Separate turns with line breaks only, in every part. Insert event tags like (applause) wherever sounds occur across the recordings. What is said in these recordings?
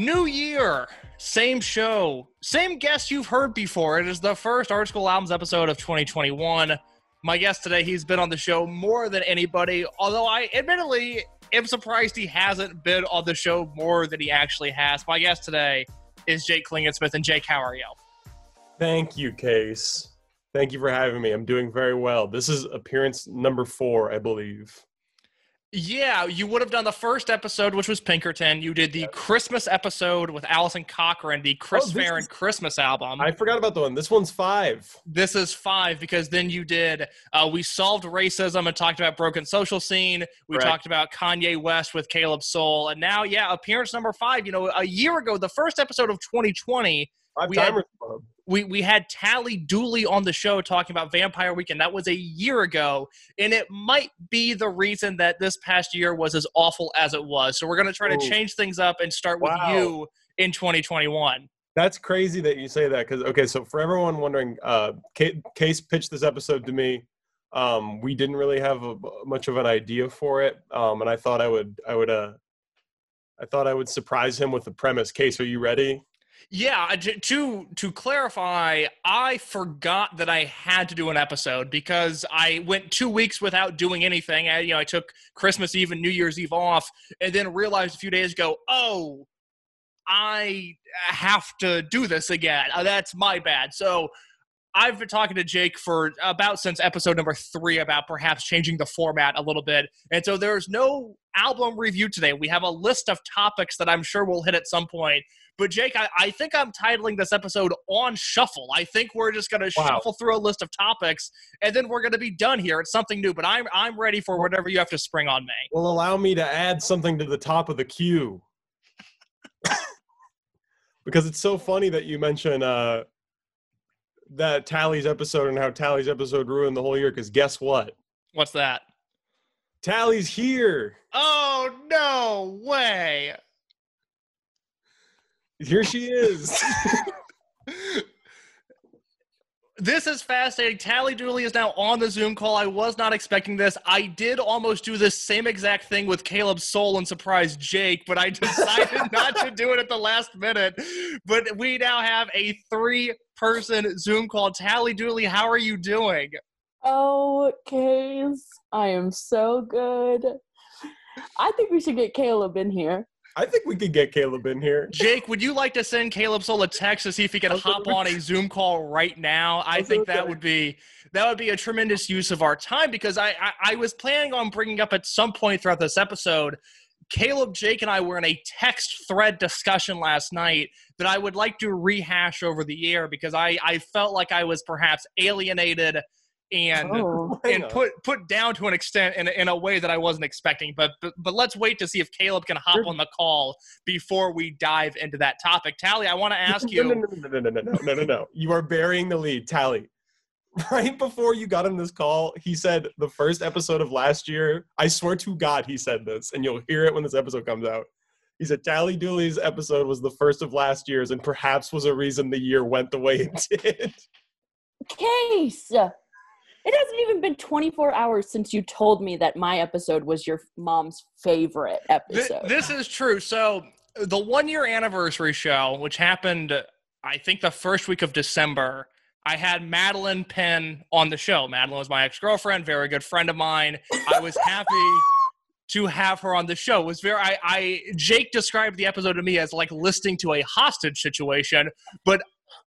New year, same show, same guest you've heard before. It is the first Art School Albums episode of 2021. My guest today, he's been on the show more than anybody, although I admittedly am surprised he hasn't been on the show more than he actually has. My guest today is Jake Klingensmith. And Jake, how are you?
Thank you, Case. Thank you for having me. I'm doing very well. This is appearance number four, I believe.
Yeah, you would have done the first episode, which was Pinkerton. You did the Christmas episode with Allison Cochrane, the Chris oh, Farren is... Christmas album.
I forgot about the one. This one's five.
This is five because then you did. Uh, we solved racism and talked about broken social scene. We Correct. talked about Kanye West with Caleb Soul, and now, yeah, appearance number five. You know, a year ago, the first episode of 2020.
Five we had, club
we we had Tally Dooley on the show talking about Vampire Weekend. That was a year ago, and it might be the reason that this past year was as awful as it was. So we're going to try Ooh. to change things up and start with wow. you in 2021.
That's crazy that you say that because okay, so for everyone wondering, uh, Case pitched this episode to me. Um, we didn't really have a, much of an idea for it, um, and I thought I would I would uh, I thought I would surprise him with the premise. Case, are you ready?
Yeah, to to clarify, I forgot that I had to do an episode because I went two weeks without doing anything. I, you know, I took Christmas Eve and New Year's Eve off, and then realized a few days ago, oh, I have to do this again. Uh, that's my bad. So I've been talking to Jake for about since episode number three about perhaps changing the format a little bit. And so there's no album review today. We have a list of topics that I'm sure we'll hit at some point. But Jake, I, I think I'm titling this episode on shuffle. I think we're just gonna wow. shuffle through a list of topics and then we're gonna be done here. It's something new, but I'm I'm ready for whatever you have to spring on me.
Well, allow me to add something to the top of the queue. (laughs) because it's so funny that you mention uh that Tally's episode and how Tally's episode ruined the whole year. Because guess what?
What's that?
Tally's here.
Oh no way!
Here she is. (laughs)
this is fascinating. Tally Dooley is now on the Zoom call. I was not expecting this. I did almost do this same exact thing with Caleb Soul and surprise Jake, but I (laughs) decided not to do it at the last minute. But we now have a three person Zoom call. Tally Dooley, how are you doing?
Oh, Case, I am so good. I think we should get Caleb in here.
I think we could get Caleb in here.
Jake, would you like to send Caleb Soul a text to see if he can hop on a Zoom call right now? I think that would be that would be a tremendous use of our time because I, I, I was planning on bringing up at some point throughout this episode. Caleb, Jake, and I were in a text thread discussion last night that I would like to rehash over the air because I, I felt like I was perhaps alienated – and oh, (laughs) and put put down to an extent in, in a way that I wasn't expecting. But, but but let's wait to see if Caleb can hop on the call before we dive into that topic. Tally, I want to ask you.
No, no, no, no, no, no, no, no, no, no. You are burying the lead, Tally. (laughs) Right before you got him this call, he said the first episode of last year. I swear to God, he said this, and you'll hear it when this episode comes out. He said Tally Dooley's episode was the first of last year's, and perhaps was a reason the year went the way it (laughs) did.
Case. It hasn't even been 24 hours since you told me that my episode was your mom's favorite episode.
This, this is true. So, the one year anniversary show, which happened, I think, the first week of December, I had Madeline Penn on the show. Madeline was my ex girlfriend, very good friend of mine. I was happy (laughs) to have her on the show. It was very I, I Jake described the episode to me as like listening to a hostage situation, but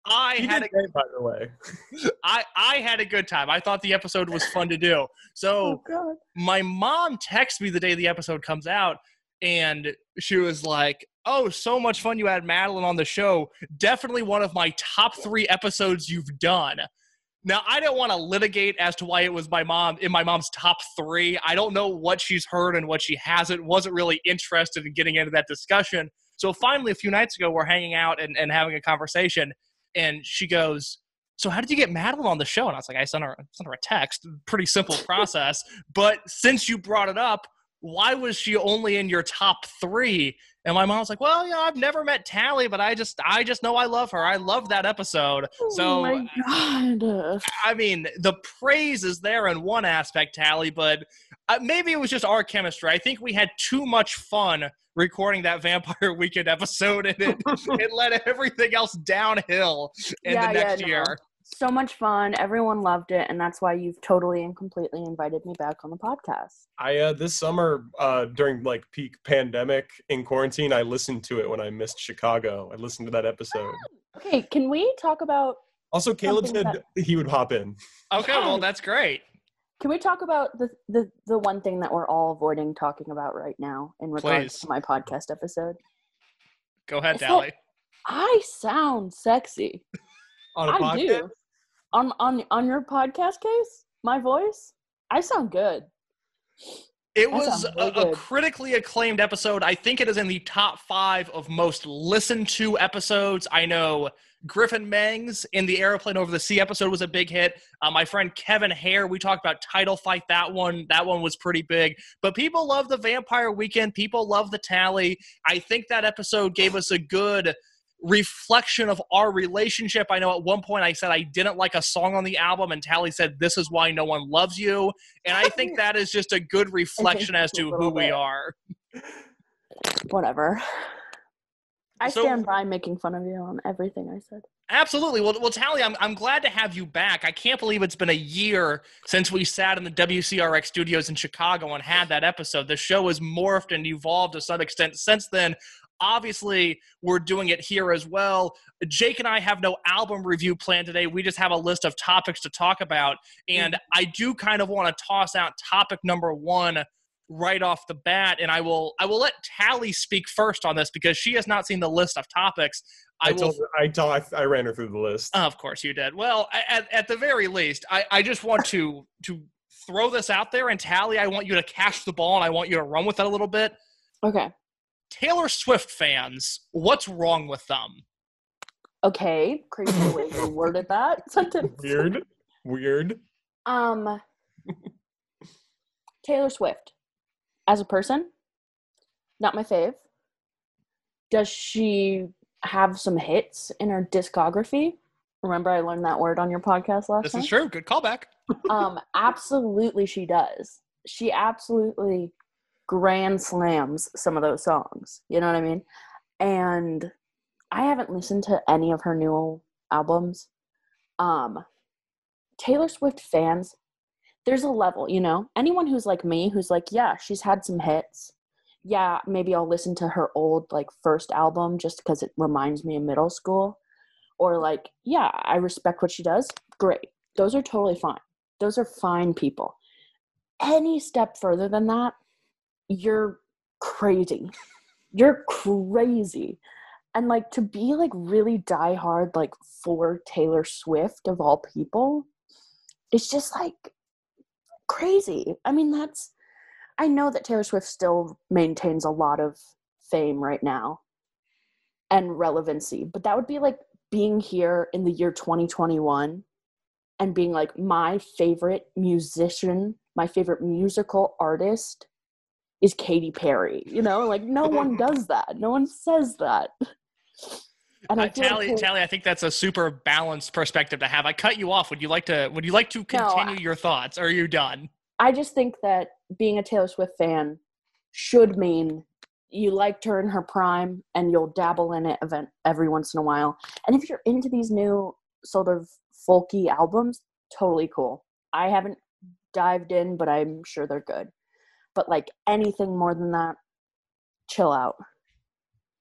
I had a
great, by the way. (laughs)
I I had a good time. I thought the episode was fun to do. So oh, my mom texted me the day the episode comes out, and she was like, "Oh, so much fun! You had Madeline on the show. Definitely one of my top three episodes you've done." Now, I don't want to litigate as to why it was my mom in my mom's top three. I don't know what she's heard and what she hasn't. Wasn't really interested in getting into that discussion. So finally, a few nights ago, we're hanging out and, and having a conversation and she goes, so how did you get Madeline on the show? And I was like, I sent her, sent her a text. Pretty simple (laughs) process. but since you brought it up, why was she only in your top three? And my mom was like, "Well, yeah, I've never met Tally, but I just, I just know I love her. I love that episode."
Oh
so,
my god!
I mean, the praise is there in one aspect, Tally, but uh, maybe it was just our chemistry. I think we had too much fun recording that (laughs) Vampire Weekend episode, and it, (laughs) it led everything else downhill in
Yeah,
the next
yeah, no.
year.
So much fun. Everyone loved it, and that's why you've totally and completely invited me back on the podcast.
I uh, this summer uh, during like peak pandemic in quarantine, I listened to it when I missed Chicago. I listened to that episode.
Okay, can we talk about
Also, Caleb
Something
said he would hop in.
Okay, well, that's great.
Can we talk about the, the the one thing that we're all avoiding talking about right now in regards
Please.
to my podcast episode?
Go ahead,
I thought-
Tally.
I sound sexy. (laughs)
On a
I
podcast?
do. On on on your podcast case, my voice, I sound good.
It
That
was
sounds
a,
really
a
good.
critically acclaimed episode. I think it is in the top five of most listened to episodes. I know Griffin Mengs in the Aeroplane Over the Sea episode was a big hit. Uh, my friend Kevin Hare, we talked about Title Fight. That one, that one was pretty big. But people love the Vampire Weekend. People love the tally. I think that episode gave us a good reflection of our relationship. I know at one point I said I didn't like a song on the album, and Tally said, This is why no one loves you. And I think that is just a good (laughs) reflection as to who we are.
Whatever. I
So-
stand by making fun of you on everything I said.
Absolutely. Well, well, Tally, I'm, I'm glad to have you back. I can't believe it's been a year since we sat in the WCRX studios in Chicago and had that episode. The show has morphed and evolved to some extent since then. Obviously, we're doing it here as well. Jake and I have no album review plan today. We just have a list of topics to talk about. And mm. I do kind of want to toss out topic number one right off the bat. And I will I will let Tally speak first on this because she has not seen the list of topics.
I,
I will
told her, I told I, I ran her through the list.
of course you did. Well, at, at the very least, I, I just want to (laughs) to throw this out there and tally. I want you to catch the ball and I want you to run with it a little bit.
Okay.
Taylor Swift fans, what's wrong with them?
Okay. Crazy the way you worded that (laughs) sentence.
Weird. Weird.
Um, (laughs) Taylor Swift, as a person, not my fave. Does she have some hits in her discography? Remember, I learned that word on your podcast last
This
time.
is true. Good callback. (laughs)
um, absolutely, she does. She absolutely grand slams some of those songs. You know what I mean? And I haven't listened to any of her new albums. Um, Taylor Swift fans, there's a level, you know. Anyone who's like me, who's like, yeah, she's had some hits. Yeah, maybe I'll listen to her old like first album just because it reminds me of middle school. Or like, yeah, I respect what she does. Great. Those are totally fine. Those are fine people. Any step further than that, you're crazy. You're crazy. And like to be like really diehard, like for Taylor Swift of all people, it's just like crazy. I mean, that's, I know that Taylor Swift still maintains a lot of fame right now and relevancy, but that would be like being here in the year 2021 and being like my favorite musician, my favorite musical artist is Katy Perry. You know, like no one (laughs) does that. No one says that. And
Uh,
I
Tally,
Taylor-
Tally, I think that's a super balanced perspective to have. I cut you off. Would you like to? Would you like to continue
I-
your thoughts? Or are you done?
I just think that being a Taylor Swift fan should mean you liked her in her prime and you'll dabble in it event every once in a while. And if you're into these new sort of folky albums, totally cool. I haven't dived in, but I'm sure they're good. But like anything more than that, chill out.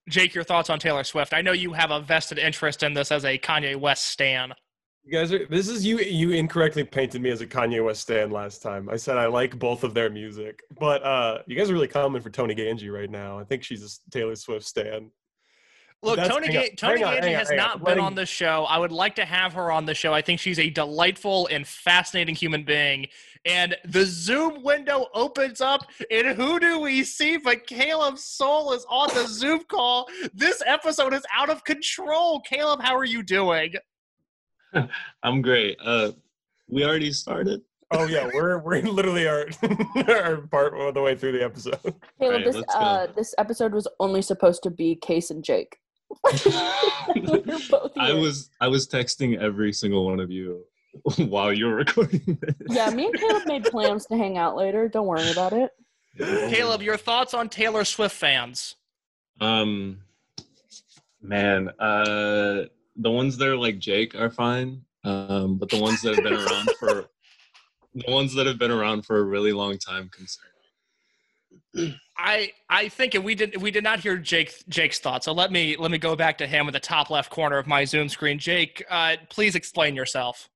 Jake, your thoughts on Taylor Swift? I know you have a vested interest in this as a Kanye West stan.
You guys are. This is you. You incorrectly painted me as a Kanye West stan last time. I said I like both of their music, but uh, you guys are really coming for Tony Ganji right now. I think she's a Taylor Swift stan.
Look,
That's-
Tony,
hang
Ga- Tony
hang on,
Ganji
hang on,
has
hang on.
not been
Letting-
on the show. I would like to have her on the show. I think she's a delightful and fascinating human being. And the Zoom window opens up, and who do we see but Caleb Soul is on the Zoom call. This episode is out of control. Caleb, how are you doing? (laughs)
I'm great. Uh, we already started.
Oh yeah, we're we're (laughs) literally our (laughs) our part of the way through the episode.
Caleb,
Right,
this uh this episode was only supposed to be Case and Jake. (laughs) We're both
I was I was texting every single one of you (laughs) while you're recording this.
Yeah, me and Caleb made plans to hang out later. Don't worry about it.
Caleb, your thoughts on Taylor Swift fans?
Um, man, uh, the ones that are like Jake are fine. Um, but the ones that have been around for (laughs) the ones that have been around for a really long time concern.
I I think and we did we did not hear Jake Jake's thoughts. So let me let me go back to him in the top left corner of my Zoom screen. Jake, uh, please explain yourself.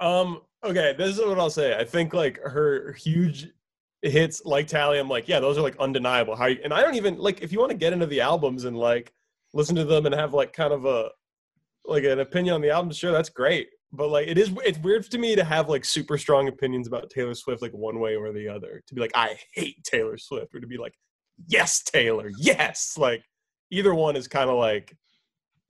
Um. Okay. This is what I'll say. I think like her huge hits, like Tally. I'm like, yeah, those are like undeniable. How you, and I don't even like if you want to get into the albums and like listen to them and have like kind of a like an opinion on the album. Sure, that's great. But like, it is it's weird to me to have like super strong opinions about Taylor Swift, like one way or the other. To be like, I hate Taylor Swift, or to be like, yes, Taylor, yes. Like, either one is kind of like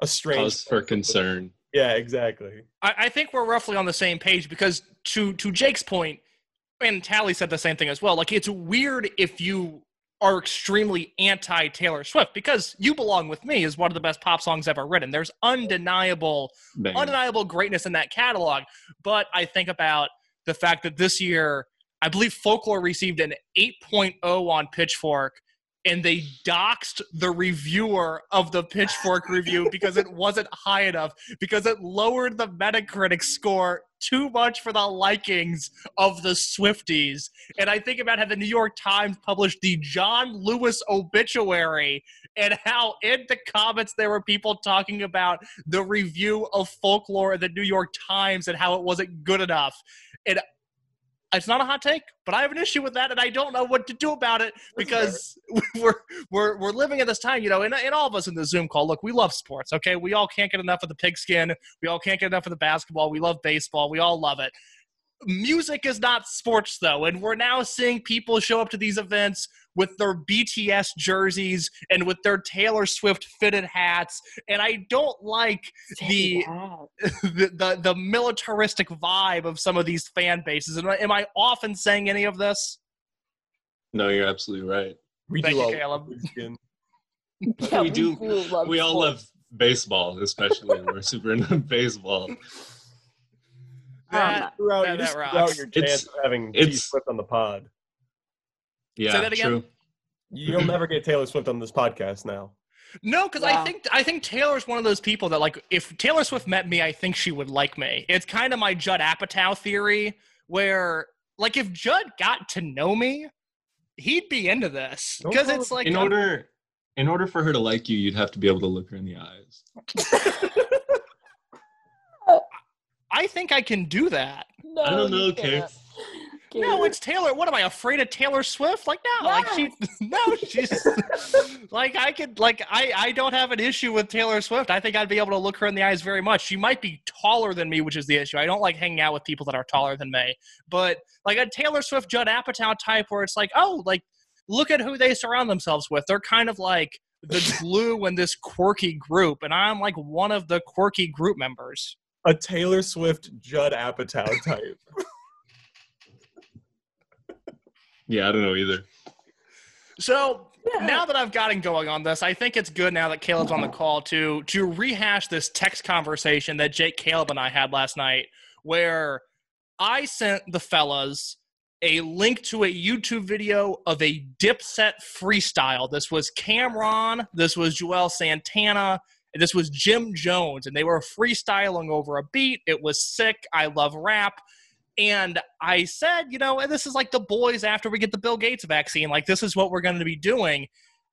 a strange
Cause for concern.
Yeah, exactly.
I, I think we're roughly on the same page because to to Jake's point, and Tally said the same thing as well. Like it's weird if you are extremely anti Taylor Swift because "You Belong with Me" is one of the best pop songs ever written. There's undeniable, undeniable greatness in that catalog. But I think about the fact that this year, I believe Folklore received an 8.0 on Pitchfork, and they doxed the reviewer of the Pitchfork review because it wasn't high enough because it lowered the Metacritic score too much for the likings of the Swifties. And I think about how the New York Times published the John Lewis obituary and how in the comments there were people talking about the review of folklore in the New York Times and how it wasn't good enough. And it's not a hot take, but I have an issue with that, and I don't know what to do about it because (laughs) we're we're we're living in this time, you know. And, and all of us in the Zoom call, look, we love sports, okay? We all can't get enough of the pigskin. We all can't get enough of the basketball. We love baseball. We all love it. Music is not sports, though, and we're now seeing people show up to these events with their BTS jerseys and with their Taylor Swift fitted hats, and I don't like the (laughs) the, the the militaristic vibe of some of these fan bases. Am I, am I often saying any of this?
No, you're absolutely right.
We
Thank
do
you,
all
Caleb.
love (laughs) pigskin.
Yeah,
we do.
love
we all love baseball, especially. We're (laughs) super into baseball.
That-
Throughout,
that-
you
that rocks.
your
It's-
chance of having T
it's-
Swift on the pod.
Yeah,
Say that again?
true.
You'll never get Taylor Swift on this podcast now.
No, because I think I think Taylor's one of those people that like if Taylor Swift met me, I think she would like me. It's kind of my Judd Apatow theory, where like if Judd got to know me, he'd be into this because it's like
In
a-
order, in order for her to like you, you'd have to be able to look her in the eyes. (laughs)
I think I can do that. (laughs)
No,
I don't know. Kate.
No, it's Taylor. What am I afraid of Taylor Swift? Like no, like she no, she's (laughs) (laughs) like I could like I I don't have an issue with Taylor Swift. I think I'd be able to look her in the eyes very much. She might be taller than me, which is the issue. I don't like hanging out with people that are taller than me. But like a Taylor Swift Judd Apatow type where it's like, "Oh, like look at who they surround themselves with. They're kind of like the (laughs) glue in this quirky group and I'm like one of the quirky group members."
A Taylor Swift Judd Apatow type.
Yeah, I don't know either.
So
Yeah.
now that I've gotten going on this, I think it's good now that Caleb's on the uh-huh. call to to rehash this text conversation that Jake Caleb and I had last night, where I sent the fellas a link to a YouTube video of a Dipset freestyle. This was Cam'ron, this was Juelz Santana, and this was Jim Jones, and they were freestyling over a beat. It was sick. I love rap. And I said, you know, this is like the boys after we get the Bill Gates vaccine. Like, this is what we're going to be doing.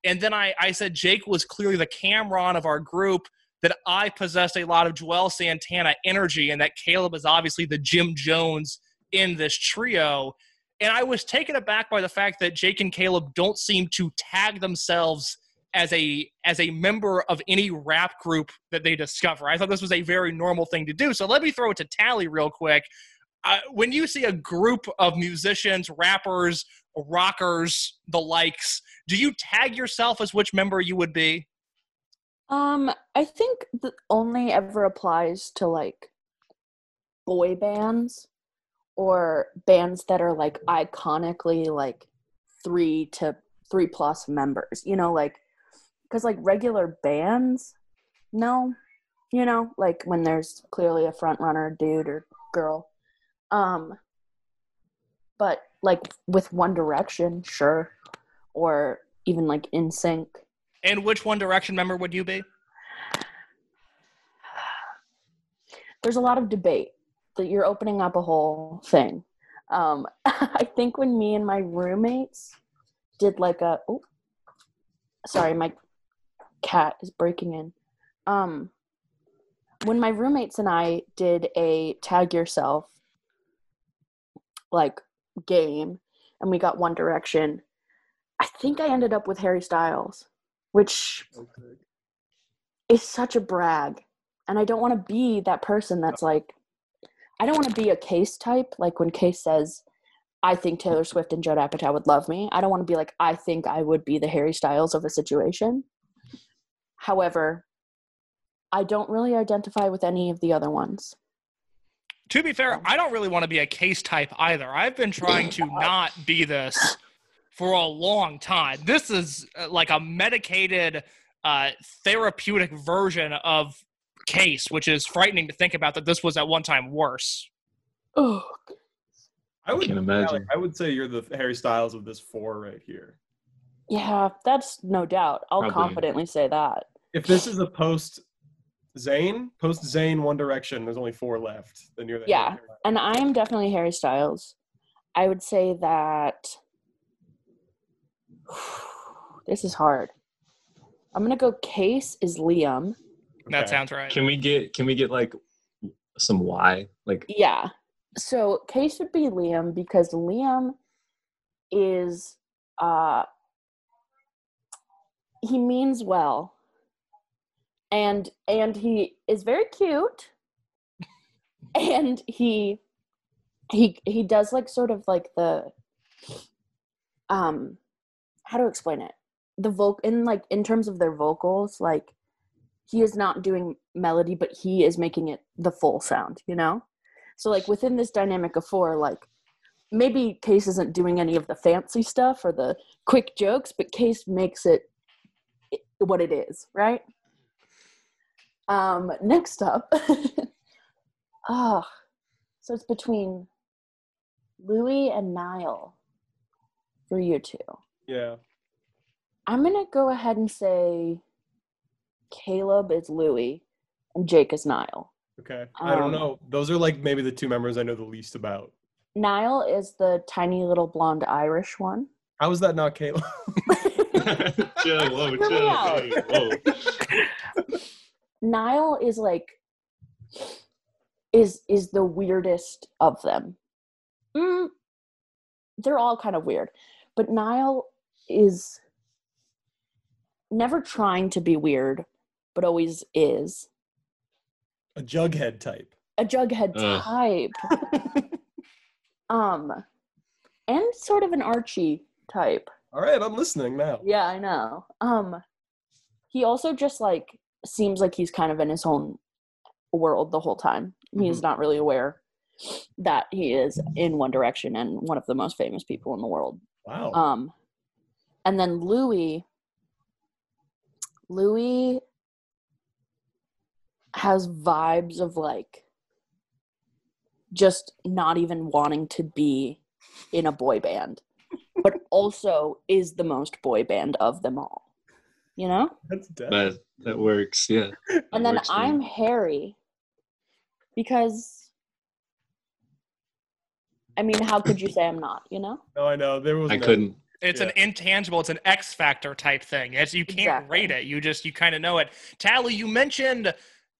And then I, I said Jake was clearly the Cam'ron of our group, that I possessed a lot of Juelz Santana energy, and that Caleb is obviously the Jim Jones in this trio. And I was taken aback by the fact that Jake and Caleb don't seem to tag themselves as a as a member of any rap group that they discover. I thought this was a very normal thing to do. So let me throw it to Tally real quick. Uh, when you see a group of musicians, rappers, rockers, the likes, do you tag yourself as which member you would be?
Um, I think that only ever applies to like boy bands or bands that are like iconically like three to three plus members. You know, like because like regular bands, no, you know, like when there's clearly a front runner, dude or girl. Um, but like with One Direction, sure, or even like NSYNC.
And which One Direction member would you be? (sighs)
There's a lot of debate that you're opening up a whole thing. Um, (laughs) I think when me and my roommates did like a oh, sorry, my cat is breaking in. Um, when my roommates and I did a tag yourself like game and we got One Direction, I think I ended up with Harry Styles, which is such a brag. And I don't want to be that person that's like, I don't want to be a case type. Like when Case says, I think Taylor Swift and Judd Apatow would love me. I don't want to be like, I think I would be the Harry Styles of a situation. However, I don't really identify with any of the other ones.
To be fair, I don't really want to be a case type either. I've been trying to (laughs) not be this for a long time. This is uh, like a medicated, uh, therapeutic version of case, which is frightening to think about that this was at one time worse.
Oh,
I would
Can't imagine.
I would say you're the Harry Styles of this four right here.
yeah, that's no doubt. I'll
Probably.
confidently say that.
If this is a post Zayn, post Zayn One Direction, there's only four left. Then you're the
Yeah. And I am definitely Harry Styles. I would say that (sighs) this is hard. I'm gonna go. Case is Liam.
That sounds right.
Can we get can we get like some why? Like
Yeah. So Case would be Liam because Liam is uh he means well. And and he is very cute. (laughs) and he he he does like sort of like the um how to explain it? The vocal in like in terms of their vocals, like he is not doing melody, but he is making it the full sound, you know? So like within this dynamic of four, like maybe Case isn't doing any of the fancy stuff or the quick jokes, but Case makes it what it is, right? Um, next up, (laughs) ah, so it's between Louis and Niall for you two.
Yeah.
I'm gonna go ahead and say Caleb is Louis and Jake is Niall.
Okay. I don't
Um,
know. Those are like maybe the two members I know the least about.
Niall is the tiny little blonde Irish one.
How is that not Caleb? (laughs) (laughs)
chill, whoa, chill, whoa.
Niall is like is is the weirdest of them. Mm, they're all kind of weird, but Niall is never trying to be weird, but always is
A jughead type.
a jughead
Ugh.
type. (laughs) um, and sort of an Archie type.
All right, I'm listening now.
Yeah, I know. Um he also just like seems like he's kind of in his own world the whole time. He's not really aware that he is in One Direction and one of the most famous people in the world.
Wow.
Um and then Louis Louis has vibes of like just not even wanting to be in a boy band, but (laughs) also is the most boy band of them all. You know?
That's dead.
that that works, yeah. (laughs) That
And then
works.
I'm Harry because I mean, how could you say I'm not, you know?
No, I know. There was
I
no-
couldn't.
It's an intangible. It's an X factor type thing. It's you can't
Exactly.
rate it. You just you kind of know it. Tally, you mentioned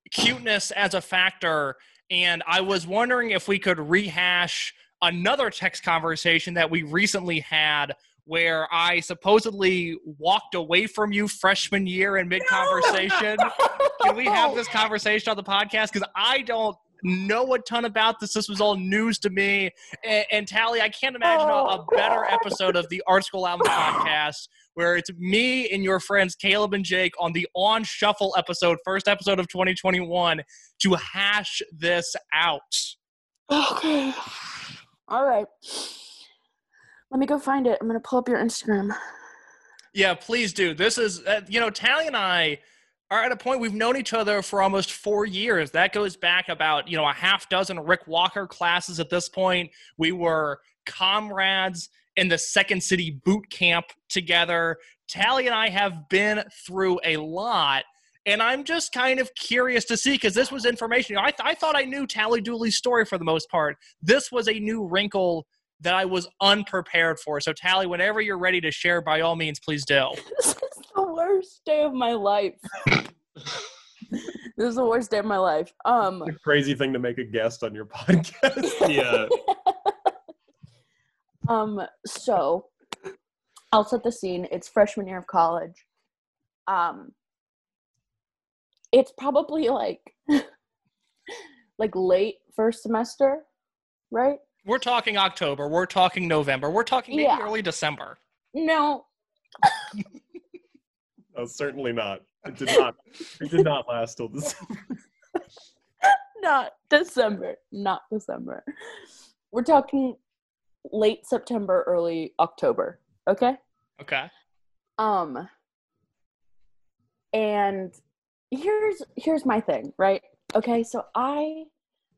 cuteness as a factor, and I was wondering if we could rehash another text conversation that we recently had, where I supposedly walked away from you freshman year in mid conversation. (laughs) Can we have this conversation on the podcast? Because I don't know a ton about this. This was all news to me. And, and Tally, I can't imagine a, a oh, better episode of the Art School Album (laughs) podcast where it's me and your friends Caleb and Jake on the On Shuffle episode, first episode of 2021, to hash this out.
Okay. All right. Let me go find it. I'm going to pull up your Instagram.
Yeah, please do. This is, uh, you know, Tally and I are at a point we've known each other for almost four years. That goes back about, you know, a half dozen Rick Walker classes at this point. We were comrades in the Second City boot camp together. Tally and I have been through a lot. And I'm just kind of curious to see because this was information. You know, I, th- I thought I knew Tally Dooley's story for the most part. This was a new wrinkle that I was unprepared for. So, Tally, whenever you're ready to share, by all means, please do. (laughs)
this is the worst day of my life. this is the worst day of my life. Um,
a crazy thing to make a guest on your (laughs) podcast.
yeah. (laughs)
um. So, I'll set the scene. It's freshman year of college. Um. It's probably like, like late first semester, right?
We're talking October. We're talking November. We're talking maybe
Yeah.
early December.
No,
Oh, certainly not. It did not. It did not last till this. (laughs)
not December. Not December. We're talking late September, early October. Okay.
Okay.
Um. And here's here's my thing, right? Okay, so I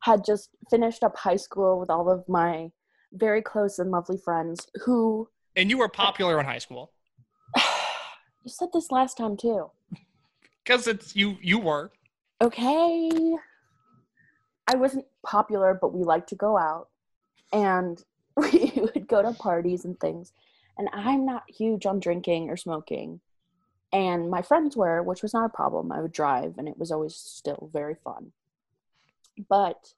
had just finished up high school with all of my very close and lovely friends who
And you were popular in high school (sighs)
you said this last time too.
because it's you. You were.
okay i wasn't popular but we liked to go out and (laughs) we would go to parties and things and i'm not huge on drinking or smoking and my friends were which was not a problem i would drive and it was always still very fun but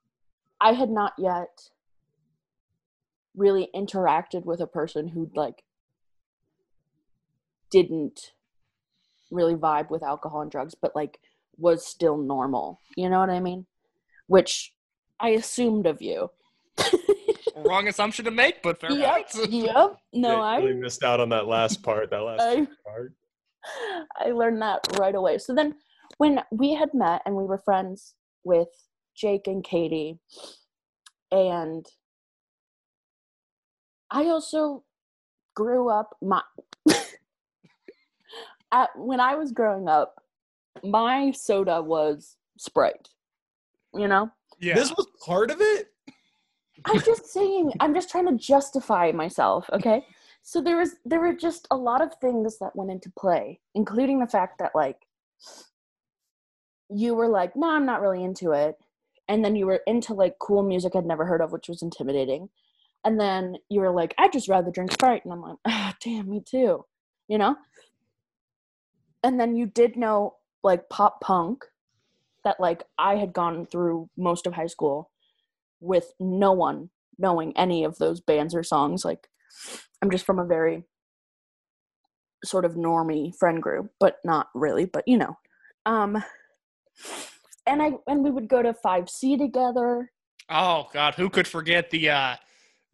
i had not yet really interacted with a person who like didn't really vibe with alcohol and drugs but like was still normal. You know what I mean? Which I assumed of you. (laughs)
Wrong assumption to make, but fair
yep.
point. (laughs)
Yep. No,
They
I
really missed out on that last part. That last
I-
part.
I learned that right away. So then when we had met and we were friends with Jake and Katie and I also grew up my (laughs) at when I was growing up my soda was Sprite. You know?
Yeah.
This was part of it.
I'm just saying, I'm just trying to justify myself, okay? So there was there were just a lot of things that went into play, including the fact that like you were like, "No, I'm not really into it." And then you were into like cool music I'd never heard of, which was intimidating. And then you were like, "I'd just rather drink Sprite." And I'm like, "Ah, damn, me too." You know? And then you did know like pop punk that like I had gone through most of high school with no one knowing any of those bands or songs. Like, I'm just from a very sort of normie friend group, but not really, but you know. Um, and I and we would go to 5C together.
Oh God, who could forget the uh,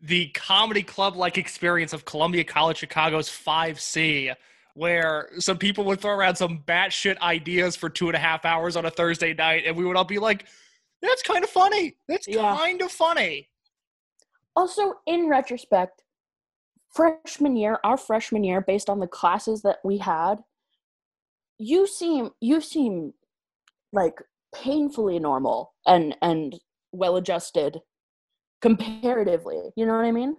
the comedy club like experience of Columbia College Chicago's 5C, where some people would throw around some batshit ideas for two and a half hours on a Thursday night, and we would all be like, "That's kind of funny. That's
Yeah.
kind of funny."
Also, in retrospect, freshman year, our freshman year, based on the classes that we had, you seem you seem like painfully normal and and well adjusted comparatively. You know what I mean?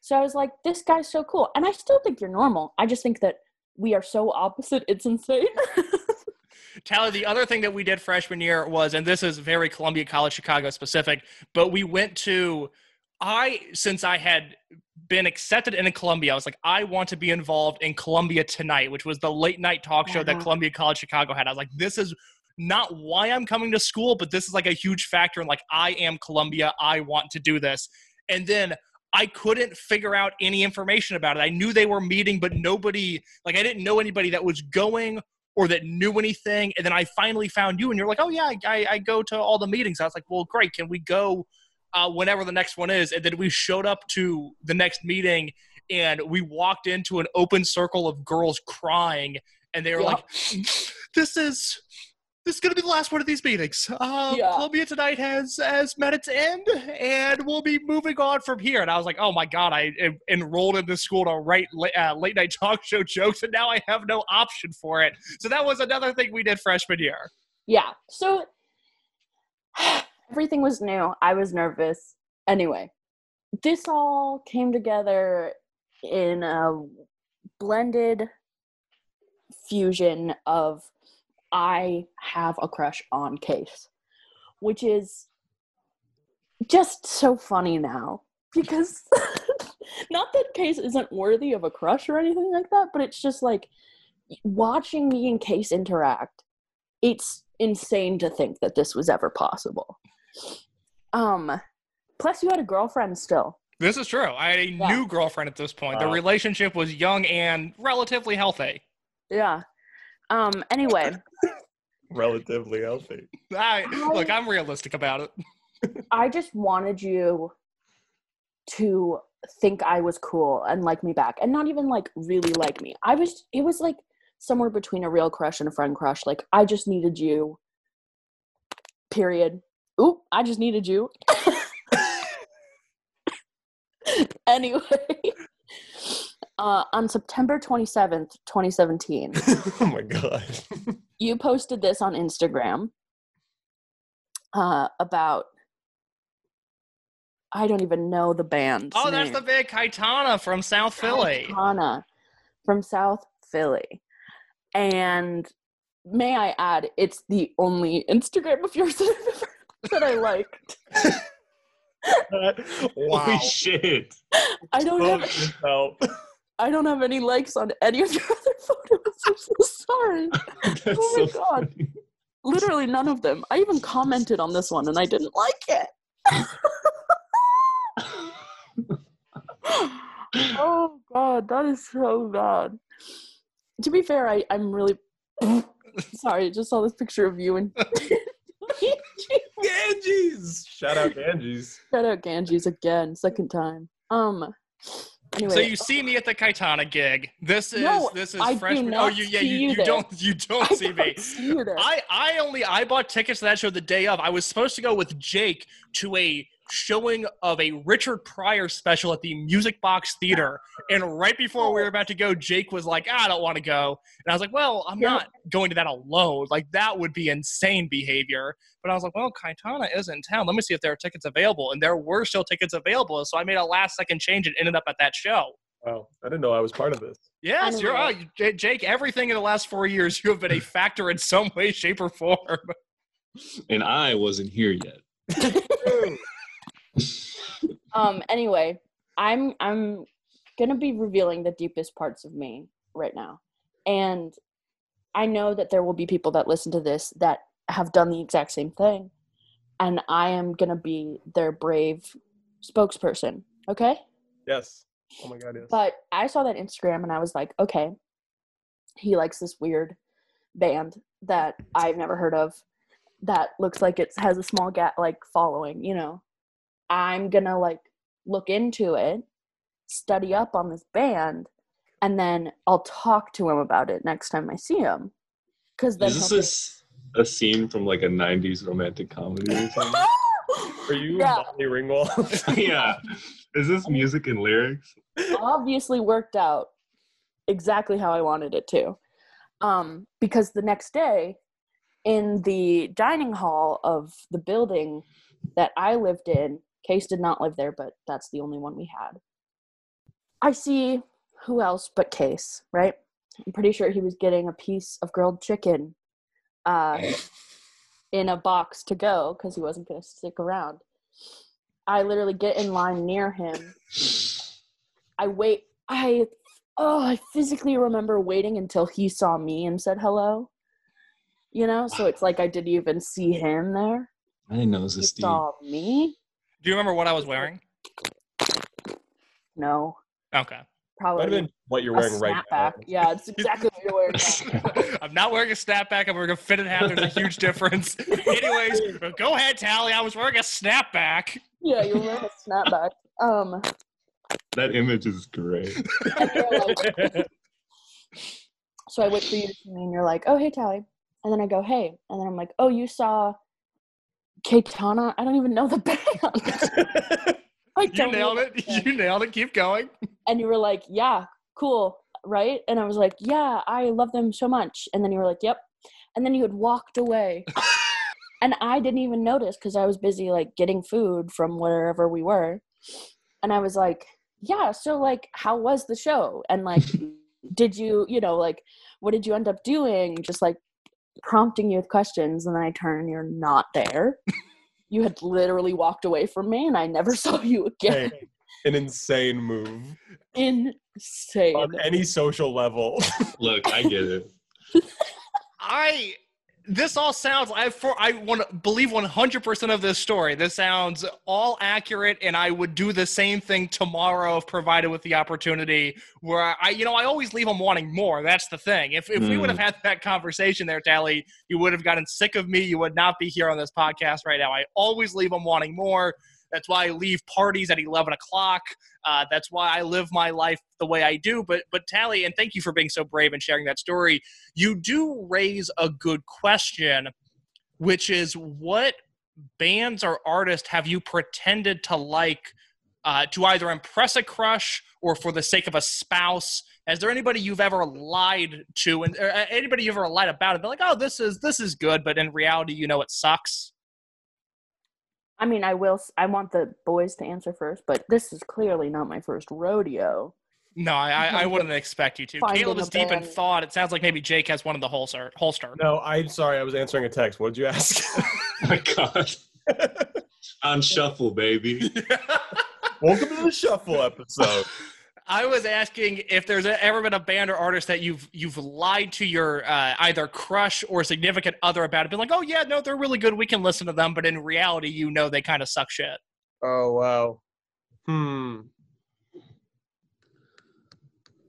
So I was like, this guy's so cool. And I still think you're normal. I just think that we are so opposite, it's insane. (laughs)
Tally, the other thing that we did freshman year was, and this is very Columbia College Chicago specific, but we went to, I, since I had been accepted into Columbia, I was like, I want to be involved in Columbia Tonight, which was the late night talk show that
Uh-huh.
Columbia College Chicago had. I was like, this is not why I'm coming to school, but this is like a huge factor in like, I am Columbia. I want to do this. And then I couldn't figure out any information about it. I knew they were meeting, but nobody, like, I didn't know anybody that was going or that knew anything. And then I finally found you, and you're like, oh, yeah, I, I, go to all the meetings. I was like, well, great. Can we go uh, whenever the next one is? And then we showed up to the next meeting, and we walked into an open circle of girls crying, and they were
Yeah.
like, this is. This is gonna be the last one of these meetings. Uh,
Yeah.
Columbia tonight has has met its end, and we'll be moving on from here. And I was like, oh my god, I en- enrolled in this school to write la- uh, late night (laughs) talk show jokes, and now I have no option for it. So that was another thing we did freshman year.
Yeah. So (sighs) everything was new. I was nervous. Anyway, this all came together in a blended fusion of I have a crush on Case, which is just so funny now because (laughs) not that Case isn't worthy of a crush or anything like that, but it's just like watching me and Case interact it's insane to think that this was ever possible. Um, plus you had a girlfriend still.
This is true. I had a
Yeah.
new girlfriend at this point. The relationship was young and relatively healthy.
Yeah. Um. Anyway,
Relatively healthy.
I, look, I'm realistic about it.
I just wanted you to think I was cool and like me back, and not even like really like me. I was. It was like somewhere between a real crush and a friend crush. Like I just needed you. Period. Oop! I just needed you. (laughs) anyway, uh, on September twenty seventh, twenty seventeen. (laughs)
oh my god. (laughs)
you posted this on Instagram uh, about I don't even know the band.
Oh, that's the big Cayetana from South Philly.
Hana from South Philly, and may I add, it's the only Instagram of yours (laughs) that, I've ever, liked.
wow.
Holy shit!
I don't have
no.
I don't have any likes on any of your (laughs) other photos. I'm so sorry. (laughs) Oh my
so
God.
funny.
Literally none of them. I even commented on this one and I didn't like it. (laughs) oh god, that is so bad. To be fair, I, I'm really sorry, I just saw this picture of you and
Ganges. Shout out Ganges.
shout out Ganges again, second time. Um anyway.
So you see me at the Cayetana gig. This is
No,
this is
I
freshman. oh, you yeah, you,
you
you don't you don't
I
see me.
don't see you there.
I I only I bought tickets to that show the day of. I was supposed to go with Jake to a showing of a Richard Pryor special at the Music Box Theater. And right before we were about to go, Jake was like, "Ah, "I don't want to go," and I was like, "Well, I'm
Yeah.
not going to that alone. Like that would be insane behavior." But I was like, "Well, Cayetana is in town. Let me see if there are tickets available." And there were still tickets available, so I made a last second change and ended up at that show.
Wow. I didn't know I was part of this.
Yes, you're
Anyway.
right. J- Jake, everything in the last four years, you have been a factor in some way, shape, or form.
and I wasn't here yet. (laughs)
um anyway i'm i'm gonna be revealing the deepest parts of me right now and i know that there will be people that listen to this that have done the exact same thing and i am gonna be their brave spokesperson okay
Yes. Oh my god, yes.
but i saw that instagram and i was like okay he likes this weird band that i've never heard of that looks like it has a small gap like following you know i'm gonna like look into it study up on this band and then i'll talk to him about it next time i see him because then
Is this
he'll
a, s- a scene from like a '90s romantic comedy or something? (laughs)
Are you
Yeah.
Molly Ringwald? (laughs) (laughs)
yeah. Is this music and lyrics?
obviously worked out exactly how I wanted it to. Um, because the next day, in the dining hall of the building that I lived in, Case did not live there, but that's the only one we had. I see who else but Case, right? I'm pretty sure he was getting a piece of grilled chicken uh, in a box to go because he wasn't going to stick around. I literally get in line near him I wait. I oh, I physically remember waiting until he saw me and said hello. You know, so it's like I didn't even see him there.
I didn't know it was
He
a Steve.
saw me.
Do you remember what I was wearing?
No,
Okay.
Might have
probably
been what you're wearing right now.
Yeah, it's exactly what you're wearing. (laughs)
I'm not wearing a snapback. I'm wearing a fitted hat. There's a huge difference. (laughs) Anyways, go ahead, Tally. I was wearing a snapback.
yeah, you're wearing a snapback. Um,
That image is great.
like, so I wait for you to see me, and you're like, "Oh, hey, Tally," And then I go, hey. And then I'm like, oh, you saw Katana? I don't even know the (laughs) band. (laughs) I
You nailed it. You nailed it. Keep going.
And you were like, yeah, cool, right? And I was like, yeah, I love them so much. And then you were like, yep. And then you had walked away. (laughs) and I didn't even notice because I was busy like getting food from wherever we were. And I was like, yeah, so like, how was the show? And like, did you, you know, like, what did you end up doing? Just like prompting you with questions. And then I turn and you're not there. (laughs) you had literally walked away from me and I never (laughs) saw you again.
Hey, an insane move
Insane.
on any social level.
Look, I get it. (laughs)
I this all sounds I for I want to believe 100% of this story. This sounds all accurate and I would do the same thing tomorrow if provided with the opportunity where I you know I always leave them wanting more. That's the thing. If if we would have hmm. had that conversation there Tally, you would have gotten sick of me. You would not be here on this podcast right now. I always leave them wanting more. That's why I leave parties at 11 o'clock. Uh, that's why I live my life the way I do. But but Tally, and thank you for being so brave and sharing that story. You do raise a good question, which is what bands or artists have you pretended to like uh, to either impress a crush or for the sake of a spouse? Is there anybody you've ever lied to, and uh, anybody you've ever lied about? And be like, oh, this is this is good, but in reality, you know, it sucks.
I mean, I will. I want the boys to answer first, but this is clearly not my first rodeo.
No, I, I, I (laughs) wouldn't expect you to. Caleb
a
is deep in thought. It sounds like maybe Jake has one in the holster. Holster.
no, I'm sorry. I was answering a text. What did you ask? (laughs)
Oh my God. On (laughs) shuffle, baby.
Welcome to the shuffle episode.
I was asking if there's ever been a band or artist that you've you've lied to your uh, either crush or significant other about it. Been like, oh yeah, no, they're really good. We can listen to them, but in reality, you know, they kind of suck shit.
Oh wow. Hmm.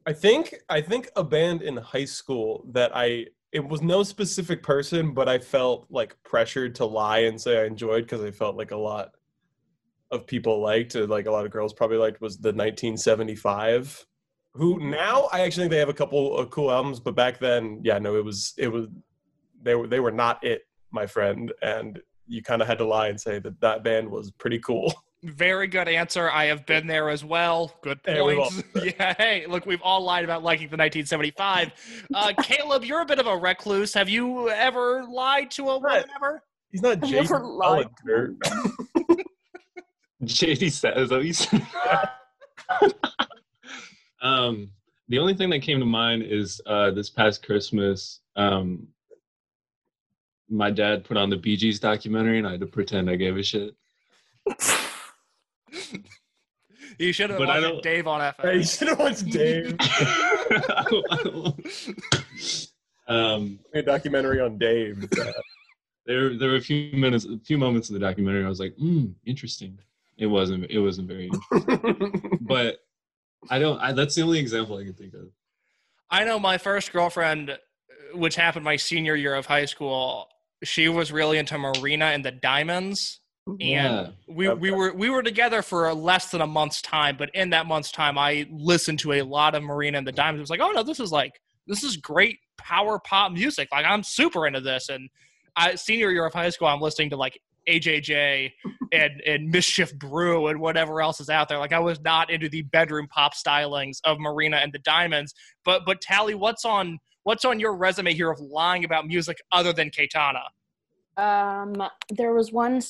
I think I think a band in high school that I it was no specific person, but I felt like pressured to lie and say I enjoyed because I felt like a lot of people liked, uh, like a lot of girls probably liked, was the 1975. Who now I actually think they have a couple of cool albums, but back then, yeah, no, it was it was they were they were not it, my friend, and you kind of had to lie and say that that band was pretty cool. (laughs)
Very good answer. I have been there as well. Good
Hey,
points. (laughs) yeah. Hey, look, we've all lied about liking the 1975. Uh, (laughs) Caleb, you're a bit of a recluse. Have you ever lied to a woman ever?
He's not
I've
Jason
never lied
Ellinger.
JD says at least. um, the only thing that came to mind is uh, this past Christmas, um, my dad put on the Bee Gees documentary, and I had to pretend I gave a shit.
You should have
But
watched Dave on
Hey, you should have watched Dave.
um,
a documentary on Dave. (laughs)
There, there were a few minutes, a few moments in the documentary. I was like, hmm, interesting. It wasn't. It wasn't very. Interesting. (laughs) But I don't. I, that's the only example I can think of.
I know my first girlfriend, uh, which happened my senior year of high school. She was really into Marina and the Diamonds, and
Yeah.
we we were we were together for less than a month's time. But in that month's time, I listened to a lot of Marina and the Diamonds. It was like, oh no, this is like this is great power pop music. Like I'm super into this. And I, senior year of high school, I'm listening to like AJJ and and Mischief Brew and whatever else is out there. Like I was not into the bedroom pop stylings of Marina and the Diamonds. But but Tally, what's on what's on your resume here of lying about music other than Cayetana?
Um, there was one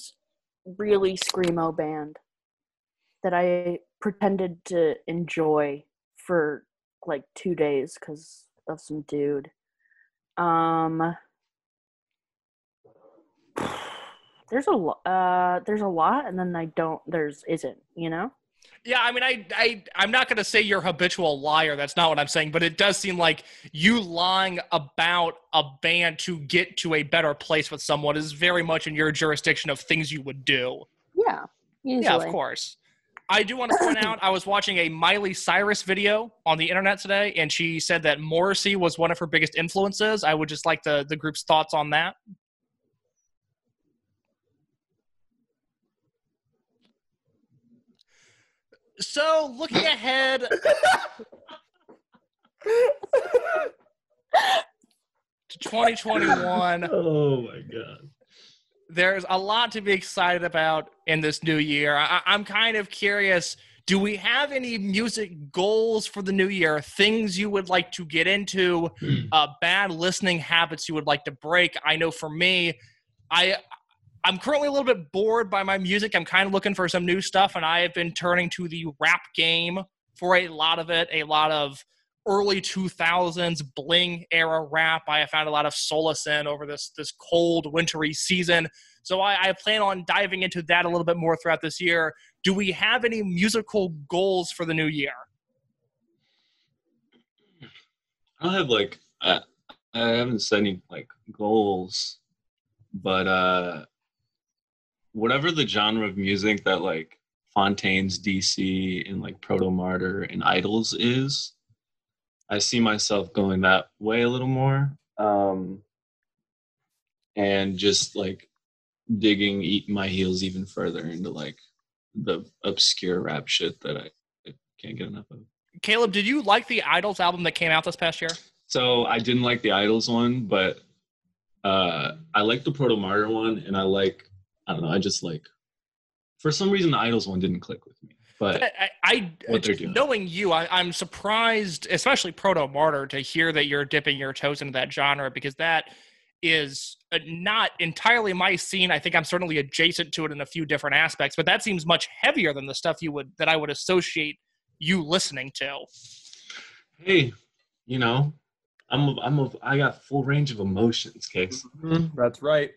really screamo band that I pretended to enjoy for like two days because of some dude. Um, there's a lot. Uh, there's a lot, and then I don't. There's isn't. You know.
Yeah, I mean, I, I, I'm not going to say you're a habitual liar. That's not what I'm saying. But it does seem like you lying about a band to get to a better place with someone is very much in your jurisdiction of things you would do.
Yeah. Easily.
Yeah, of course. I do want to point out I was watching a Miley Cyrus video on the internet today, and she said that Morrissey was one of her biggest influences. I would just like the, the group's thoughts on that. So, looking ahead (laughs) to 2021.
oh my god.
There's a lot to be excited about in this new year. I, I'm kind of curious. Do we have any music goals for the new year? Things you would like to get into? Uh, bad listening habits you would like to break? I know for me, I I'm currently a little bit bored by my music. I'm kind of looking for some new stuff, and I have been turning to the rap game for a lot of it. A lot of early 2000s bling era rap. I have found a lot of solace in over this this cold wintry season. So I, I plan on diving into that a little bit more throughout this year. Do we have any musical goals for the new year?
I have like I, I haven't set any like goals, but uh whatever the genre of music that like Fontaines DC and like Protomartyr and IDLES is, I see myself going that way a little more. Um and just like digging eat my heels even further into like the obscure rap shit that I, I can't get enough of.
Caleb, did you like the IDLES album that came out this past year?
So I didn't like the IDLES one, but uh, I like the Protomartyr one, and I like I don't know. I just like for some reason the IDLES one didn't click with me. But
I, I
What they're
just
doing.
knowing you, I, I'm surprised, especially Protomartyr, to hear that you're dipping your toes into that genre because that is uh, not entirely my scene. I think I'm certainly adjacent to it in a few different aspects, but that seems much heavier than the stuff you would that I would associate you listening to.
hey, you know, I'm a, I'm a, I got full range of emotions, case.
Mhm, That's right.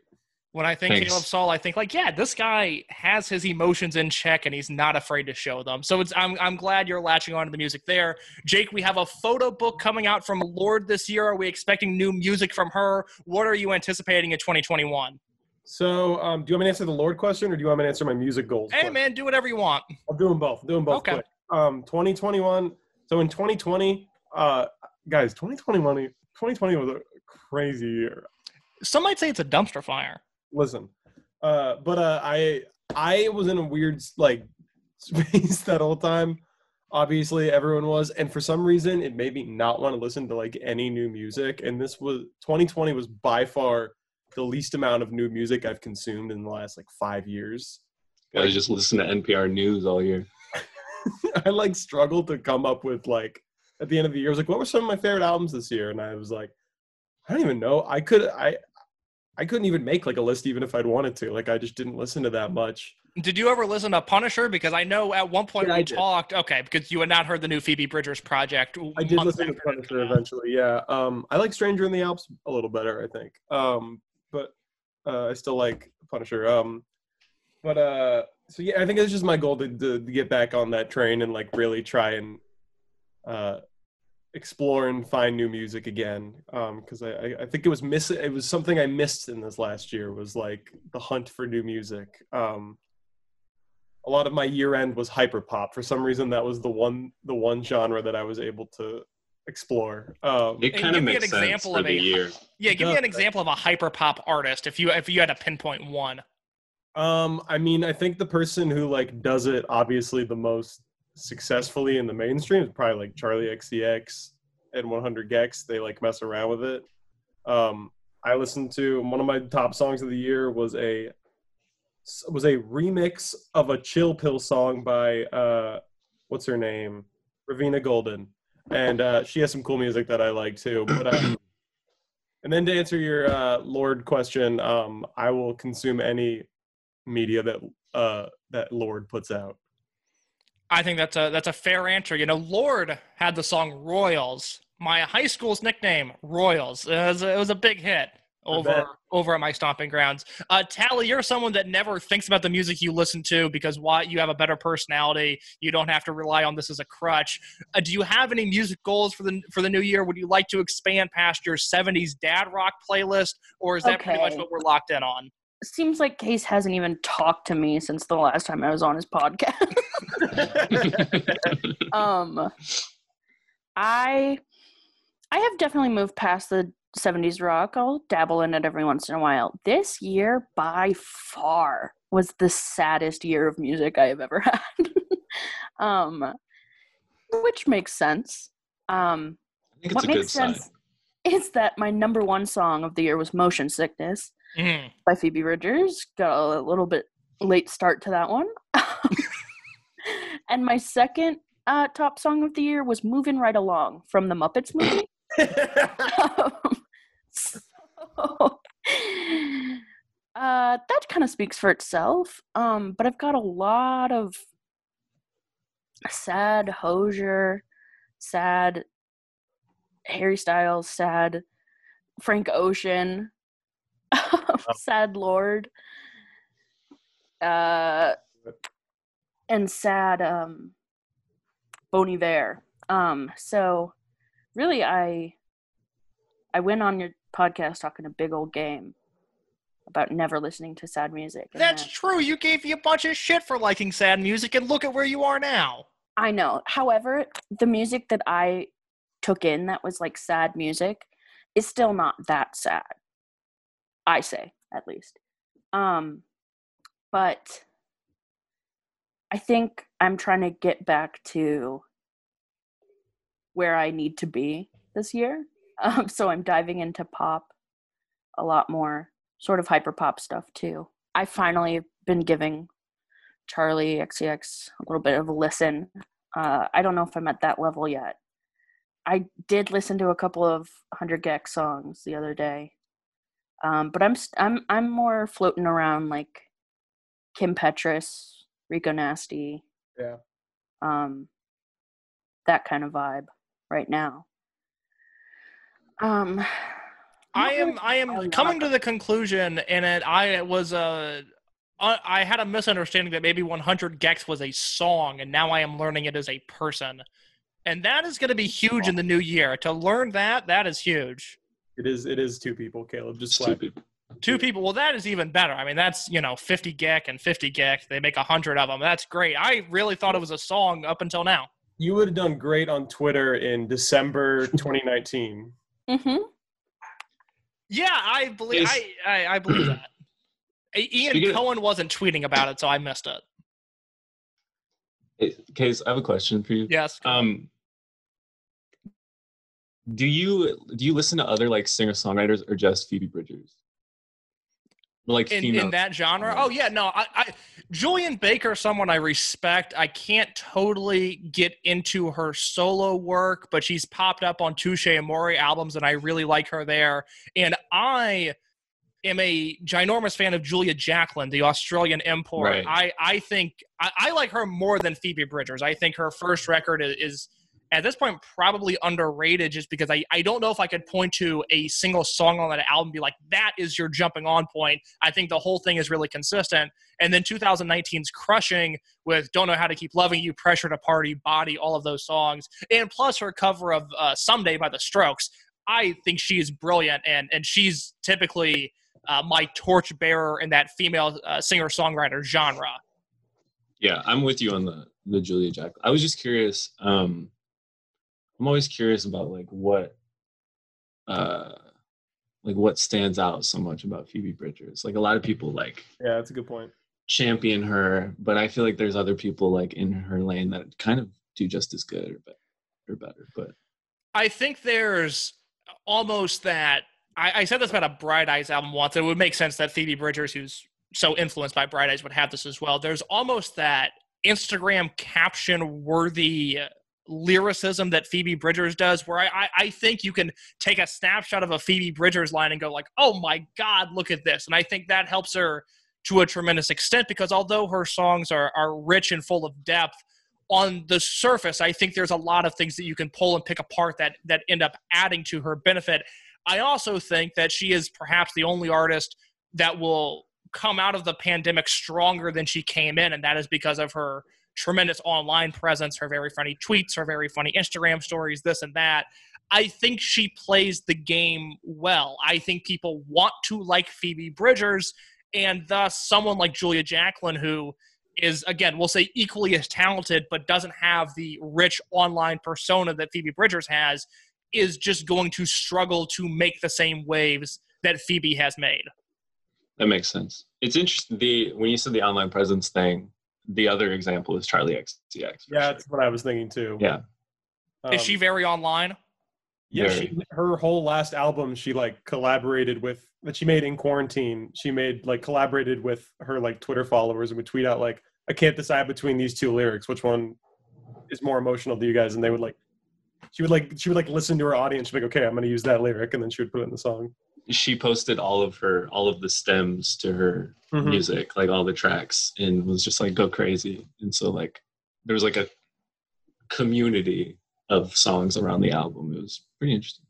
When I think
Thanks.
Caleb Saul, I think like, yeah, this guy has his emotions in check and he's not afraid to show them. So it's I'm I'm glad you're latching onto the music there. Jake, we have a photo book coming out from Lorde this year. Are we expecting new music from her? What are you anticipating in 2021?
So, um, do you want me to answer the Lorde question, or do you want me to answer my music goals?
Hey
question?
man, do whatever you want.
I'll do them both. Do them both
Okay.
quick. Um, 2021. So in 2020, uh, guys, 2021, 2020 was a crazy year.
Some might say it's a dumpster fire.
Listen, uh, but uh, I I was in a weird like (laughs) space that whole time. Obviously, everyone was, and for some reason, it made me not want to listen to like any new music. And this was 2020 was by far the least amount of new music I've consumed in the last like five years.
I just listen to NPR news all year. (laughs)
I like struggled to come up with like at the end of the year. I was like, what were some of my favorite albums this year? And I was like, I don't even know. I could I I couldn't even make like a list even if I'd wanted to. Like I just didn't listen to that much.
Did you ever listen to Punisher? Because I know at one point
Yeah,
we talked. Okay, because you had not heard the new Phoebe Bridgers project.
I did listen to Punisher eventually. Yeah. Um I like Stranger in the Alps a little better, I think. Um but uh I still like Punisher. Um but uh so yeah, I think it's just my goal to, to, to get back on that train and like really try and uh explore and find new music again um because I, I i think it was miss it was something i missed in this last year was like the hunt for new music um a lot of my year end was hyper pop for some reason that was the one the one genre that i was able to explore um
It kind of
me an
makes sense for
of
the
a-
year.
Yeah, give me an example of a hyper pop artist if you if you had to pinpoint one.
Um, I mean, I think the person who like does it obviously the most successfully in the mainstream is probably like Charli XCX and 100 gecs. They like mess around with it. Um, I listened to one of my top songs of the year was a was a remix of a Chill Pill song by uh, what's her name, Ravina Golden, and uh, she has some cool music that I like too. But um, (coughs) and then to answer your uh, Lorde question, um, I will consume any media that uh that Lorde puts out.
I think that's a that's a fair answer. You know, Lorde had the song Royals. My high school's nickname, Royals. It was, it was a big hit over over at my stomping grounds. Uh, Tally, you're someone that never thinks about the music you listen to because why you have a better personality. You don't have to rely on this as a crutch. Uh, do you have any music goals for the for the new year? Would you like to expand past your '70s dad rock playlist, or is that pretty much what we're locked in on?
Seems like Case hasn't even talked to me since the last time I was on his podcast. (laughs) um i i have definitely moved past the 70s rock. I'll dabble in it every once in a while. This year by far was the saddest year of music i have ever (laughs) had. Um which makes sense. Um
I think it's
what makes
sign.
sense is that my number one song of the year was Motion Sickness
Mhm.
by Phoebe Bridgers. Got a little bit late start to that one. (laughs) and my second uh, top song of the year was Moving Right Along from the Muppets movie. Um, (laughs) (laughs) so, uh, that kind of speaks for itself. Um, but I've got a lot of sad Hozier, sad Harry Styles, sad Frank Ocean, sad Lorde, uh, and sad um, Bon Iver. Um, so really, I I went on your podcast talking a big old game about never listening to sad music.
That's true. You gave me a bunch of shit for liking sad music, and look at where you are now.
I know. However, the music that I took in that was like sad music is still not that sad. I say, at least. Um but I think I'm trying to get back to where I need to be this year. (laughs) Um so I'm diving into pop a lot more, sort of hyper pop stuff too. I finally been giving Charli XCX a little bit of a listen. Uh, I don't know if I'm at that level yet. I did listen to a couple of 100 gecs songs the other day, um, but I'm st- I'm I'm more floating around like Kim Petras, Rico Nasty,
Yeah.
um, that kind of vibe right now. Um, (sighs)
I am I am coming to the conclusion, and it, I was uh, uh, I had a misunderstanding that maybe 100 gecs was a song, and now I am learning it as a person, and that is going to be huge in the new year. To learn that, that is huge.
It is. It is two people. Caleb just
Two people.
Two people, well, that is even better. I mean, that's you know 50 Gex and 50 Gex. They make a hundred of them. That's great. I really thought it was a song up until now.
You would have done great on Twitter in December (laughs) 2019.
mhm.
Yeah, I believe
Is-
I, I I believe that. (clears throat) Ian
Speaking of-
Cohen wasn't tweeting about it, so I missed it.
Hey, Case, I have a question for you.
Yes.
Um, do you do you listen to other like singer songwriters or just Phoebe Bridgers? Like
in, in that genre. Oh yeah, no, I, I Julien Baker, someone I respect. I can't totally get into her solo work, but she's popped up on Touche Amore albums, and I really like her there. And I am a ginormous fan of Julia Jacklin, the Australian import.
Right.
I I think I, I like her more than Phoebe Bridgers. I think her first record is. is at this point, probably underrated just because I, I don't know if I could point to a single song on that album be like, that is your jumping on point. I think the whole thing is really consistent. And then 2019's Crushing with Don't Know How to Keep Loving You, Pressure to Party, Body, all of those songs. And plus her cover of uh, Someday by The Strokes. I think she's brilliant and, and she's typically uh, my torchbearer in that female uh, singer songwriter genre.
Yeah, I'm with you on the the Julia Jack. I was just curious. Um, I'm always curious about like what, uh, like what stands out so much about Phoebe Bridgers. Like a lot of people like
Yeah, that's a good point.
champion her, but I feel like there's other people like in her lane that kind of do just as good or better, or better. But
I think there's almost that. I, I said this about a Bright Eyes album once. It would make sense that Phoebe Bridgers, who's so influenced by Bright Eyes, would have this as well. There's almost that Instagram caption worthy lyricism that Phoebe Bridgers does, where I, I, I think you can take a snapshot of a Phoebe Bridgers line and go like, "Oh my God, look at this!" And I think that helps her to a tremendous extent because although her songs are are rich and full of depth, on the surface, I think there's a lot of things that you can pull and pick apart that that end up adding to her benefit. I also think that she is perhaps the only artist that will come out of the pandemic stronger than she came in, and that is because of her tremendous online presence, her very funny tweets, her very funny Instagram stories, this and that. I think she plays the game well. I think people want to like Phoebe Bridgers, and thus someone like Julia Jacklin, who is again we'll say equally as talented but doesn't have the rich online persona that phoebe bridgers has is just going to struggle to make the same waves that phoebe has made
that makes sense. It's interesting. The when you said the online presence thing, the other example is Charli XCX.
Yeah,
sure.
that's what I was thinking too.
Yeah.
Um,
is she very online
Yeah,
Very.
she, her whole last album, she like collaborated with that she made in quarantine. She made like collaborated with her like Twitter followers and would tweet out like, "I can't decide between these two lyrics. Which one is more emotional to you guys?" And they would like, she would like, she would like listen to her audience. She'd be like, "Okay, I'm going to use that lyric," and then she would put it in the song.
She posted all of her all of the stems to her
Mhm.
music, like all the tracks, and was just like go crazy. And so like there was like a community of songs around the album. It was pretty interesting.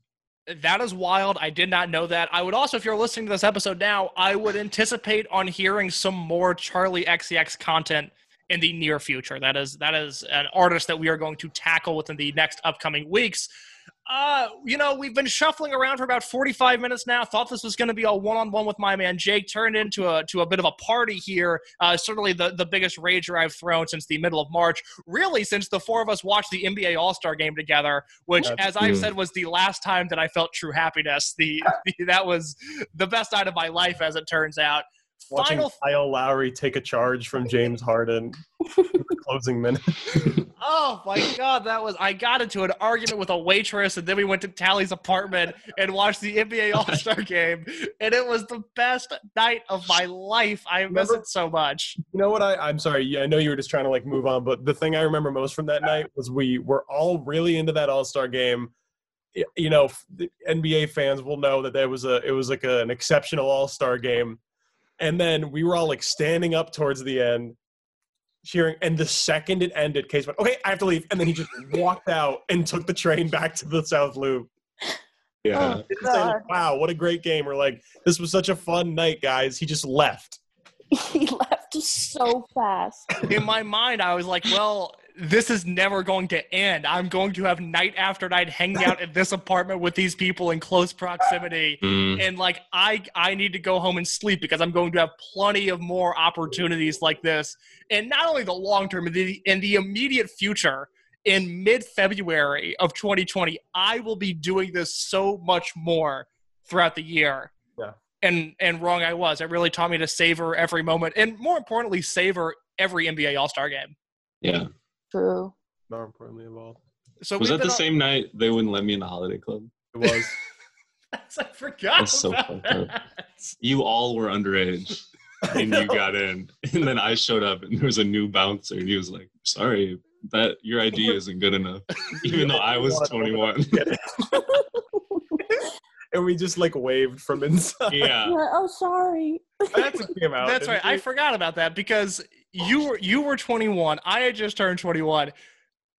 That is wild. I did not know that. I would also, if you're listening to this episode now, I would anticipate on hearing some more Charli XCX content in the near future. That is that is an artist that we are going to tackle within the next upcoming weeks. Uh, you know, we've been shuffling around for about 45 minutes now. Thought this was going to be a one-on-one with my man Jake. Turned into a to a bit of a party here. Uh, certainly the the biggest rager I've thrown since the middle of March. Really, since the four of us watched the NBA All Star Game together, which,
That's
as I've said, was the last time that I felt true happiness. The, (laughs) the that was the best night of my life, as it turns out.
Watching
Final
Kyle Lowry take a charge from James Harden (laughs) in the closing minute. (laughs)
Oh my god, that was I got into an argument with a waitress and then we went to Tally's apartment and watched the NBA (laughs) All-Star game and it was the best night of my life. I miss it so much.
You know what? I, I'm sorry. yeah, I know you were just trying to like move on, but the thing I remember most from that night was we were all really into that All Star game. You know, the NBA fans will know that there was a it was like a, an exceptional All Star game, and then we were all like standing up towards the end, cheering. And the second it ended, Case went, "Okay, I have to leave," and then he just walked out and took the train back to the South Loop. (laughs)
Yeah.
Oh,
Didn't say,
God.
wow, what a great game! We're like, this was such a fun night, guys. He just left. (laughs)
he left so fast.
In my mind, I was like, well, this is never going to end. I'm going to have night after night hanging out in this apartment with these people in close proximity.
Mm.
and like I I need to go home and sleep because I'm going to have plenty of more opportunities like this, and not only the long term, in the in the immediate future. In mid February of 2020, I will be doing this so much more throughout the year.
Yeah.
And and wrong I was. It really taught me to savor every moment, and more importantly, savor every NBA All Star game.
Yeah.
True.
More importantly of all,
So
Was that the
been on-
same night they wouldn't let me in the holiday club?
it was. (laughs)
I forgot.
That's so
about
fucked
that.
You all were underage (laughs) and you got in. And then I showed up and there was a new bouncer and he was like, sorry, that your ID (laughs) isn't good enough. Even though I was 21.
And we just like waved from inside.
Yeah.
Yeah, oh, sorry.
That's
came out.
That's right.
didn't
I forgot about that because you were you were 21. I had just turned 21.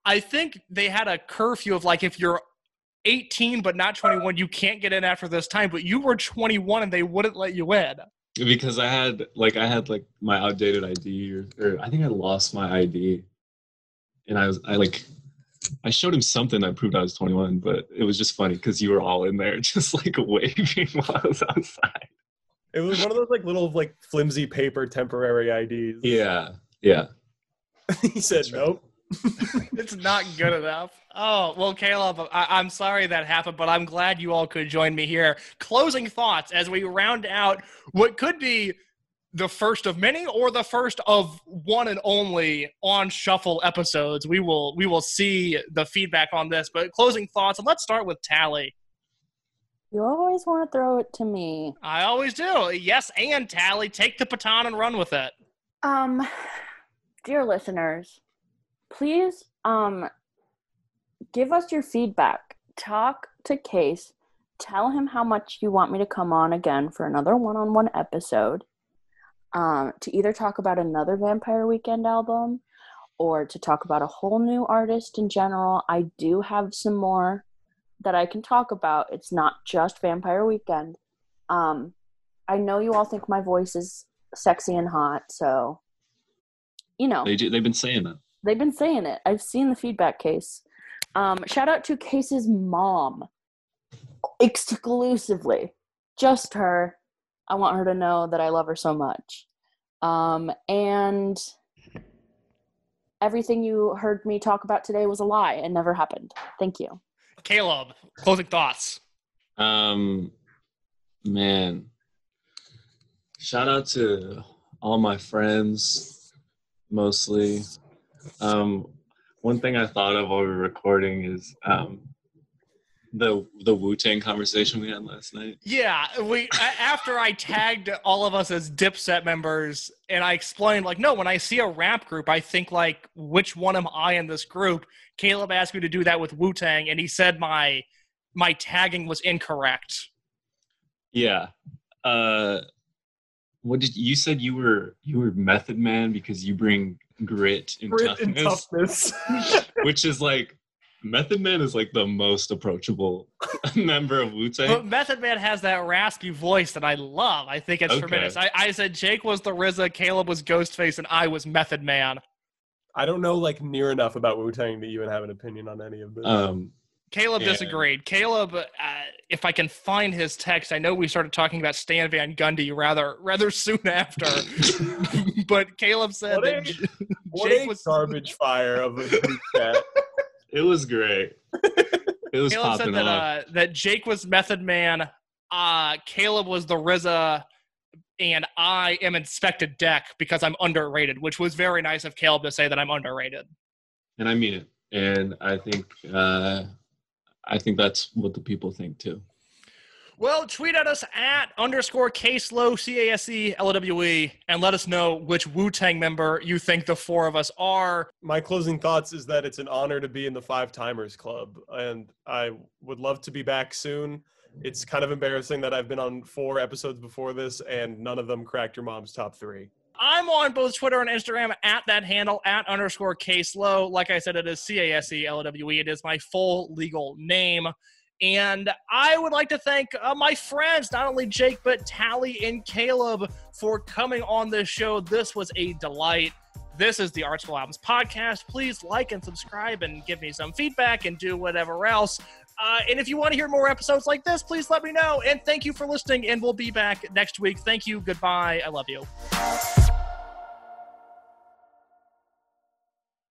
I think they had a curfew of like if you're 18 but not 21, you can't get in after this time. But you were 21 and they wouldn't let you in.
Because I had like I had like my outdated ID or, or I think I lost my ID. And I was I like I showed him something that proved I was 21, but it was just funny because you were all in there (laughs) just like waving (laughs) while I was outside.
It was one of those like little like flimsy paper temporary IDs.
Yeah. Yeah. (laughs)
he said
That's right.
nope.
It's not good enough. Oh well, Caleb, I, I'm sorry that happened, but I'm glad you all could join me here. Closing thoughts as we round out what could be the first of many or the first of one and only on shuffle episodes we will we will see the feedback on this but closing thoughts and let's start with tally
You always want to throw it to me.
i always do yes and tally take the baton and run with it
Um, dear listeners, please um give us your feedback. Talk to Case. Tell him how much you want me to come on again for another one-on-one episode. Um, to either talk about another Vampire Weekend album or to talk about a whole new artist in general. I do have some more that I can talk about. It's not just Vampire Weekend. Um, I know you all think my voice is sexy and hot, so you know
They, do- they've been saying that.
they've been saying it. I've seen the feedback case. Um, shout out to Case's mom, exclusively, just her. I want her to know that I love her so much. Um, and everything you heard me talk about today was a lie and never happened. Thank you.
caleb closing thoughts
Um, man, shout out to all my friends, mostly. Um, one thing I thought of while we were recording is um, the the Wu Tang conversation we had last night.
Yeah, we after I tagged all of us as Dipset members, and I explained like, no, when I see a rap group, I think like, which one am I in this group? Caleb asked me to do that with Wu Tang, and he said my my tagging was incorrect.
Yeah. Uh, what did you said you were you were Method Man because you bring grit and
Grit and
toughness,
toughness. (laughs)
which is like Method Man is like the most approachable (laughs) member of Wu Tang.
But Method Man has that raspy voice that I love. I think it's
Okay.
tremendous. I, I said Jake was the RZA, Caleb was Ghostface, and I was Method Man.
I don't know like near enough about Wu Tang to even have an opinion on any of this.
Um,
Caleb
Yeah.
disagreed. Caleb, uh, if I can find his text, I know we started talking about Stan Van Gundy rather rather soon after, (laughs) but Caleb said
What
that
a-
J-
what
Jake
a
was
garbage fire of a group chat. (laughs)
it was great. It was (laughs)
Caleb said that
off.
uh, that Jake was Method Man, uh, Caleb was the RZA, and I am Inspectah Deck because I'm underrated, which was very nice of Caleb to say that I'm underrated.
and I mean it. And I think uh, I think that's what the people think too.
Well, tweet at us at underscore CaseLowe, C-A-S-E, L-O-W-E, and let us know which Wu-Tang member you think the four of us are.
My closing thoughts is that it's an honor to be in the Five Timers Club, and I would love to be back soon. It's kind of embarrassing that I've been on four episodes before this, and none of them cracked your mom's top three.
I'm on both Twitter and Instagram at that handle, at underscore CaseLowe. Like I said, it is C-A-S-E-L-O-W-E. It is my full legal name. And I would like to thank uh, my friends, not only Jake, but Tally and Caleb, for coming on this show. This was a delight. This is the Art School Albums podcast. Please like and subscribe and give me some feedback and do whatever else. Uh, and if you want to hear more episodes like this, please let me know. And thank you for listening. And we'll be back next week. Thank you. Goodbye. I love you.